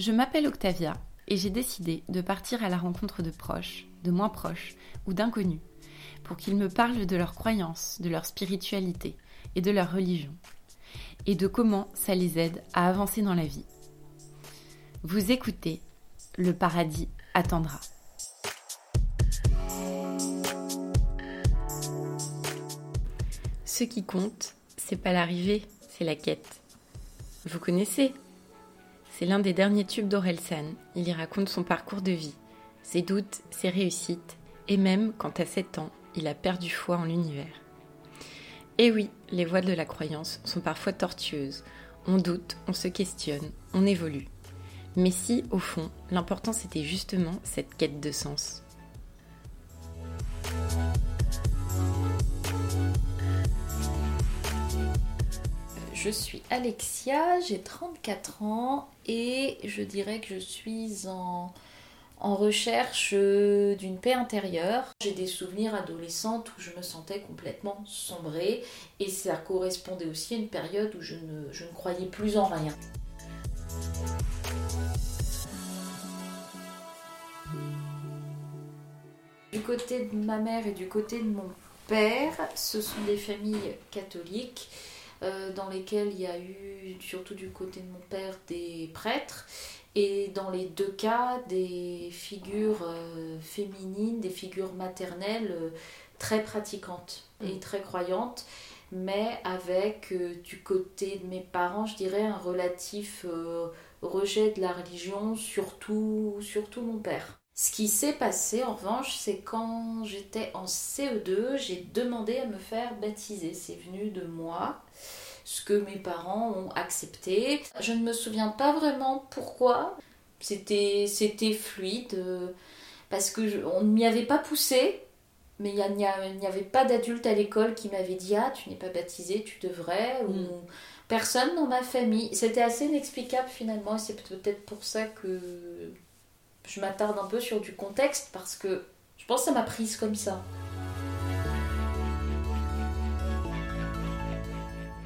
Je m'appelle Octavia et j'ai décidé de partir à la rencontre de proches, de moins proches ou d'inconnus pour qu'ils me parlent de leurs croyances, de leur spiritualité et de leur religion et de comment ça les aide à avancer dans la vie. Vous écoutez, le paradis attendra. Ce qui compte, c'est pas l'arrivée, c'est la quête. Vous connaissez C'est l'un des derniers tubes d'Orelsan. Il y raconte son parcours de vie, ses doutes, ses réussites, et même quand à 7 ans, il a perdu foi en l'univers. Et oui, les voies de la croyance sont parfois tortueuses. On doute, on se questionne, on évolue. Mais si, au fond, l'important c'était justement cette quête de sens. Je suis Alexia, j'ai 34 ans et je dirais que je suis en, recherche d'une paix intérieure. J'ai des souvenirs adolescentes où je me sentais complètement sombrée et ça correspondait aussi à une période où je ne, je ne croyais plus en rien. Du côté de ma mère et du côté de mon père, ce sont des familles catholiques euh, dans lesquelles il y a eu, surtout du côté de mon père, des prêtres. Et dans les deux cas, des figures euh, féminines, des figures maternelles euh, très pratiquantes et Mm. très croyantes, mais avec du côté de mes parents, je dirais, un relatif rejet de la religion, surtout, surtout mon père. Ce qui s'est passé en revanche, c'est quand j'étais en CE2, j'ai demandé à me faire baptiser. C'est venu de moi, ce que mes parents ont accepté. Je ne me souviens pas vraiment pourquoi. C'était, c'était fluide, euh, parce que je- on ne m'y avait pas poussé. Mais n'y il n'y avait pas d'adulte à l'école qui m'avait dit Ah, tu n'es pas baptisé, tu devrais. Ou Mm. personne dans ma famille. C'était assez inexplicable finalement, et c'est peut-être pour ça que je m'attarde un peu sur du contexte parce que je pense que ça m'a prise comme ça.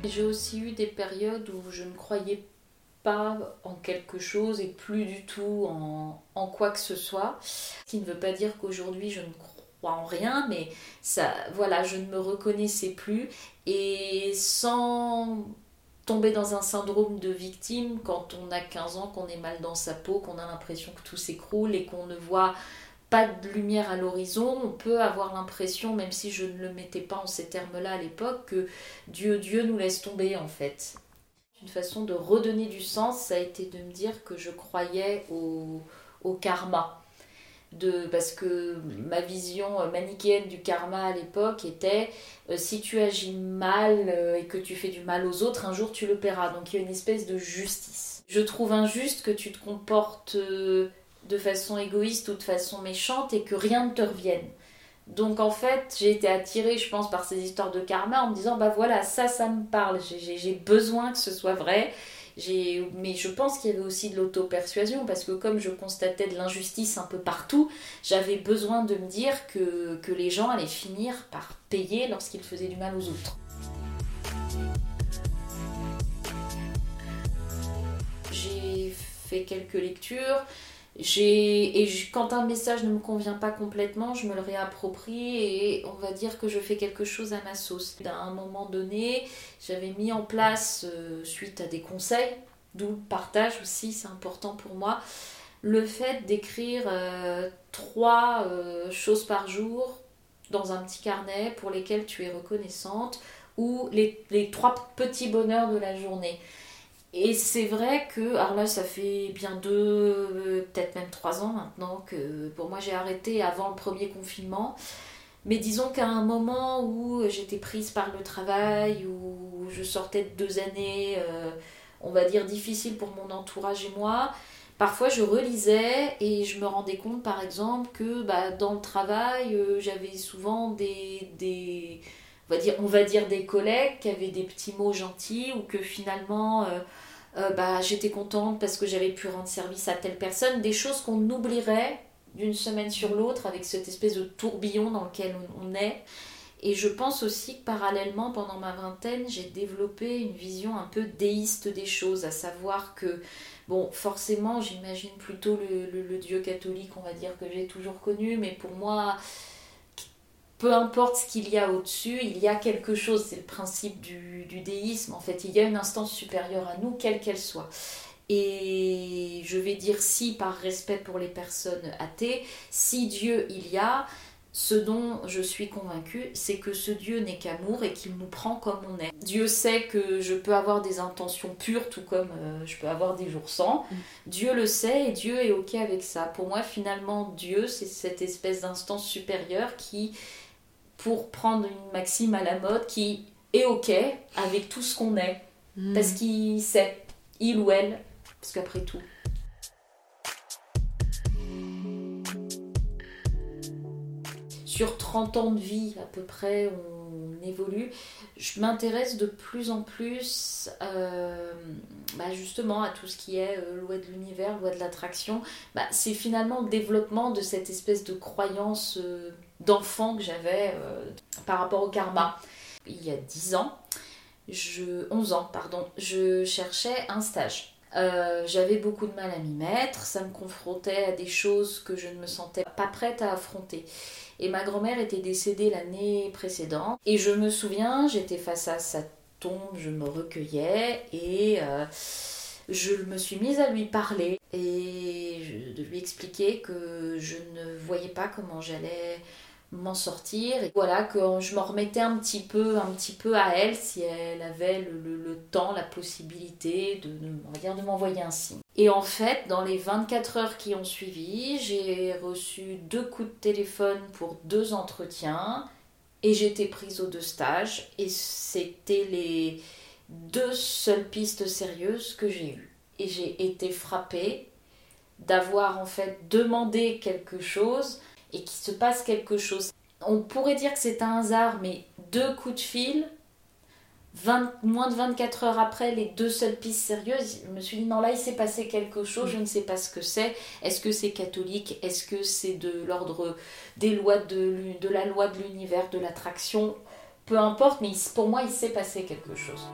J'ai aussi eu des périodes où je ne croyais pas en quelque chose et plus du tout en, en quoi que ce soit. Ce qui ne veut pas dire qu'aujourd'hui je ne crois en rien, mais ça, voilà, je ne me reconnaissais plus. Et sans tomber dans un syndrome de victime quand on a 15 ans, qu'on est mal dans sa peau, qu'on a l'impression que tout s'écroule et qu'on ne voit pas de lumière à l'horizon, on peut avoir l'impression, même si je ne le mettais pas en ces termes-là à l'époque, que Dieu, Dieu nous laisse tomber en fait. Une façon de redonner du sens, ça a été de me dire que je croyais au, au karma. De, parce que ma vision euh, manichéenne du karma à l'époque était euh, si tu agis mal euh, et que tu fais du mal aux autres, un jour tu le paieras. Donc il y a une espèce de justice. Je trouve injuste que tu te comportes euh, de façon égoïste ou de façon méchante et que rien ne te revienne. Donc en fait, j'ai été attirée, je pense, par ces histoires de karma en me disant, bah voilà, ça, ça me parle, j'ai besoin que ce soit vrai. Mais je pense qu'il y avait aussi de l'auto-persuasion parce que comme je constatais de l'injustice un peu partout, j'avais besoin de me dire que, que les gens allaient finir par payer lorsqu'ils faisaient du mal aux autres. J'ai fait quelques lectures. Et quand un message ne me convient pas complètement, je me le réapproprie et on va dire que je fais quelque chose à ma sauce. À un moment donné, j'avais mis en place, euh, suite à des conseils, d'où le partage aussi, c'est important pour moi, le fait d'écrire euh, trois euh, choses par jour dans un petit carnet pour lesquelles tu es reconnaissante ou les trois petits bonheurs de la journée. Et c'est vrai que, alors là, ça fait bien deux, euh, peut-être même trois ans maintenant que pour moi j'ai arrêté avant le premier confinement. Mais disons qu'à un moment où j'étais prise par le travail, où je sortais de deux années, euh, on va dire, difficiles pour mon entourage et moi, parfois je relisais et je me rendais compte par exemple que bah, dans le travail, euh, j'avais souvent des, des, on va dire, des collègues qui avaient des petits mots gentils ou que finalement euh, euh, bah, j'étais contente parce que j'avais pu rendre service à telle personne, des choses qu'on oublierait d'une semaine sur l'autre avec cette espèce de tourbillon dans lequel on, on est. Et je pense aussi que parallèlement, pendant ma vingtaine, j'ai développé une vision un peu déiste des choses, à savoir que, bon, forcément, j'imagine plutôt le, Dieu catholique, on va dire, que j'ai toujours connu, mais pour moi, peu importe ce qu'il y a au-dessus, il y a quelque chose, c'est le principe du, du, déisme, en fait, il y a une instance supérieure à nous, quelle qu'elle soit. Et je vais dire si par respect pour les personnes athées, si Dieu il y a, ce dont je suis convaincue, c'est que ce Dieu n'est qu'amour et qu'il nous prend comme on est. Dieu sait que je peux avoir des intentions pures, tout comme euh, je peux avoir des jours sans. Mm. Dieu le sait et Dieu est OK avec ça. Pour moi, finalement, Dieu, c'est cette espèce d'instance supérieure qui, pour prendre une maxime à la mode, qui est OK avec tout ce qu'on est. Mm. Parce qu'il sait, il ou elle, parce qu'après tout, sur 30 ans de vie à peu près, on évolue. Je m'intéresse de plus en plus euh, bah, justement à tout ce qui est euh, loi de l'univers, loi de l'attraction. Bah, c'est finalement le développement de cette espèce de croyance euh, d'enfant que j'avais par rapport au karma. Il y a 10 ans, je, 11 ans, pardon, je cherchais un stage. j'avais beaucoup de mal à m'y mettre, ça me confrontait à des choses que je ne me sentais pas prête à affronter. Et ma grand-mère était décédée l'année précédente. Et je me souviens, j'étais face à sa tombe, je me recueillais et euh, je me suis mise à lui parler et de lui expliquer que je ne voyais pas comment j'allais m'en sortir. Et voilà, que je m'en remettais un petit peu, un petit peu à elle si elle avait le, temps, la possibilité de, de m'envoyer un signe. Et en fait, dans les 24 heures qui ont suivi, j'ai reçu deux coups de téléphone pour deux entretiens et j'étais prise aux deux stages et c'était les deux seules pistes sérieuses que j'ai eues. Et j'ai été frappée d'avoir en fait demandé quelque chose et qu'il se passe quelque chose. On pourrait dire que c'est un hasard, mais deux coups de fil, 20, moins de 24 heures après, les deux seules pistes sérieuses, je me suis dit non, là il s'est passé quelque chose, je ne sais pas ce que c'est. Est-ce que c'est catholique? Est-ce que c'est de l'ordre des lois de, de la loi de l'univers, de l'attraction? Peu importe, mais pour moi il s'est passé quelque chose.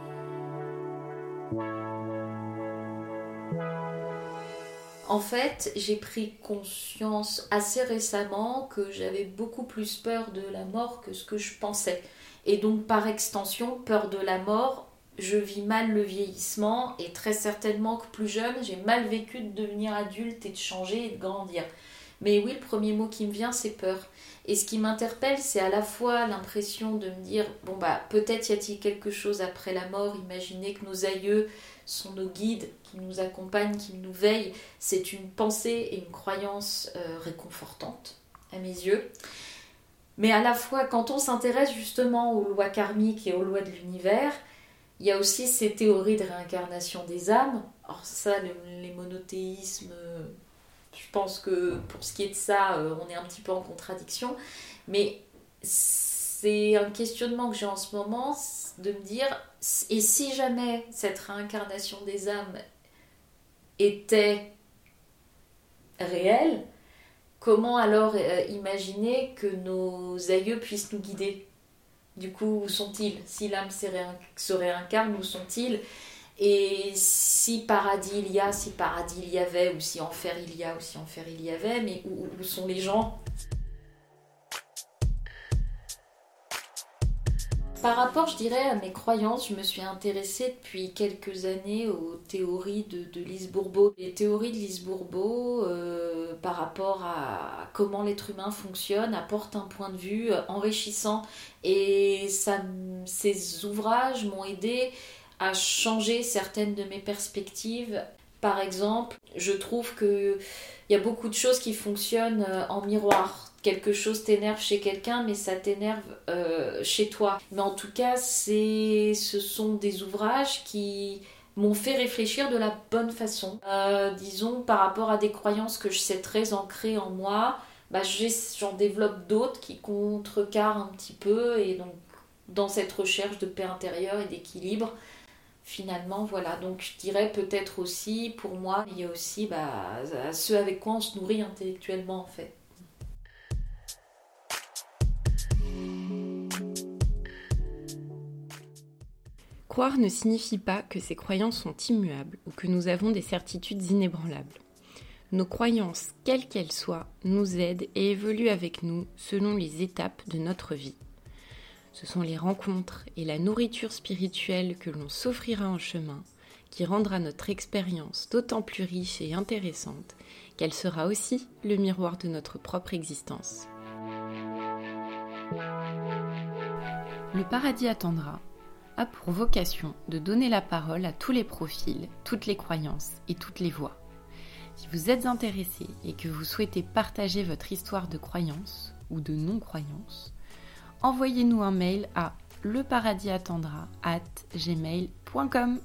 En fait, j'ai pris conscience assez récemment que j'avais beaucoup plus peur de la mort que ce que je pensais. Et donc, par extension, peur de la mort, je vis mal le vieillissement et très certainement que plus jeune, j'ai mal vécu de devenir adulte et de changer et de grandir. Mais oui, le premier mot qui me vient, c'est peur. Et ce qui m'interpelle, c'est à la fois l'impression de me dire, bon bah peut-être y a-t-il quelque chose après la mort, imaginez que nos aïeux sont nos guides, qui nous accompagnent, qui nous veillent. C'est une pensée et une croyance euh, réconfortante à mes yeux. Mais à la fois, quand on s'intéresse justement aux lois karmiques et aux lois de l'univers, il y a aussi ces théories de réincarnation des âmes. Alors ça, les monothéismes, je pense que pour ce qui est de ça, euh, on est un petit peu en contradiction. Mais c'est un questionnement que j'ai en ce moment, de me dire, et si jamais cette réincarnation des âmes était réelle, comment alors euh, imaginer que nos aïeux puissent nous guider? Du coup, où sont-ils? Si l'âme se réincarne, où sont-ils? Et si paradis il y a, si paradis il y avait, ou si enfer il y a, ou si enfer il y avait, mais où sont les gens? Par rapport, je dirais, à mes croyances, je me suis intéressée depuis quelques années aux théories de, de Lise Bourbeau. Les théories de Lise Bourbeau, euh, par rapport à comment l'être humain fonctionne, apportent un point de vue enrichissant. Et ça, ces ouvrages m'ont aidé à changer certaines de mes perspectives. Par exemple, je trouve qu'il y a beaucoup de choses qui fonctionnent euh, en miroir quelque chose t'énerve chez quelqu'un, mais ça t'énerve euh, chez toi. Mais en tout cas, ce sont des ouvrages qui m'ont fait réfléchir de la bonne façon. Euh, disons, par rapport à des croyances que je sais très ancrées en moi, bah, j'en développe d'autres qui contrecarrent un petit peu, et donc dans cette recherche de paix intérieure et d'équilibre, finalement, voilà. Donc je dirais peut-être aussi, pour moi, il y a aussi bah, ce avec quoi on se nourrit intellectuellement en fait. Croire ne signifie pas que ces croyances sont immuables ou que nous avons des certitudes inébranlables. Nos croyances, quelles qu'elles soient, nous aident et évoluent avec nous selon les étapes de notre vie. Ce sont les rencontres et la nourriture spirituelle que l'on s'offrira en chemin qui rendra notre expérience d'autant plus riche et intéressante qu'elle sera aussi le miroir de notre propre existence. Le paradis attendra a pour vocation de donner la parole à tous les profils, toutes les croyances et toutes les voix. Si vous êtes intéressé et que vous souhaitez partager votre histoire de croyance ou de non-croyance, envoyez-nous un mail à leparadisattendra at gmail.com.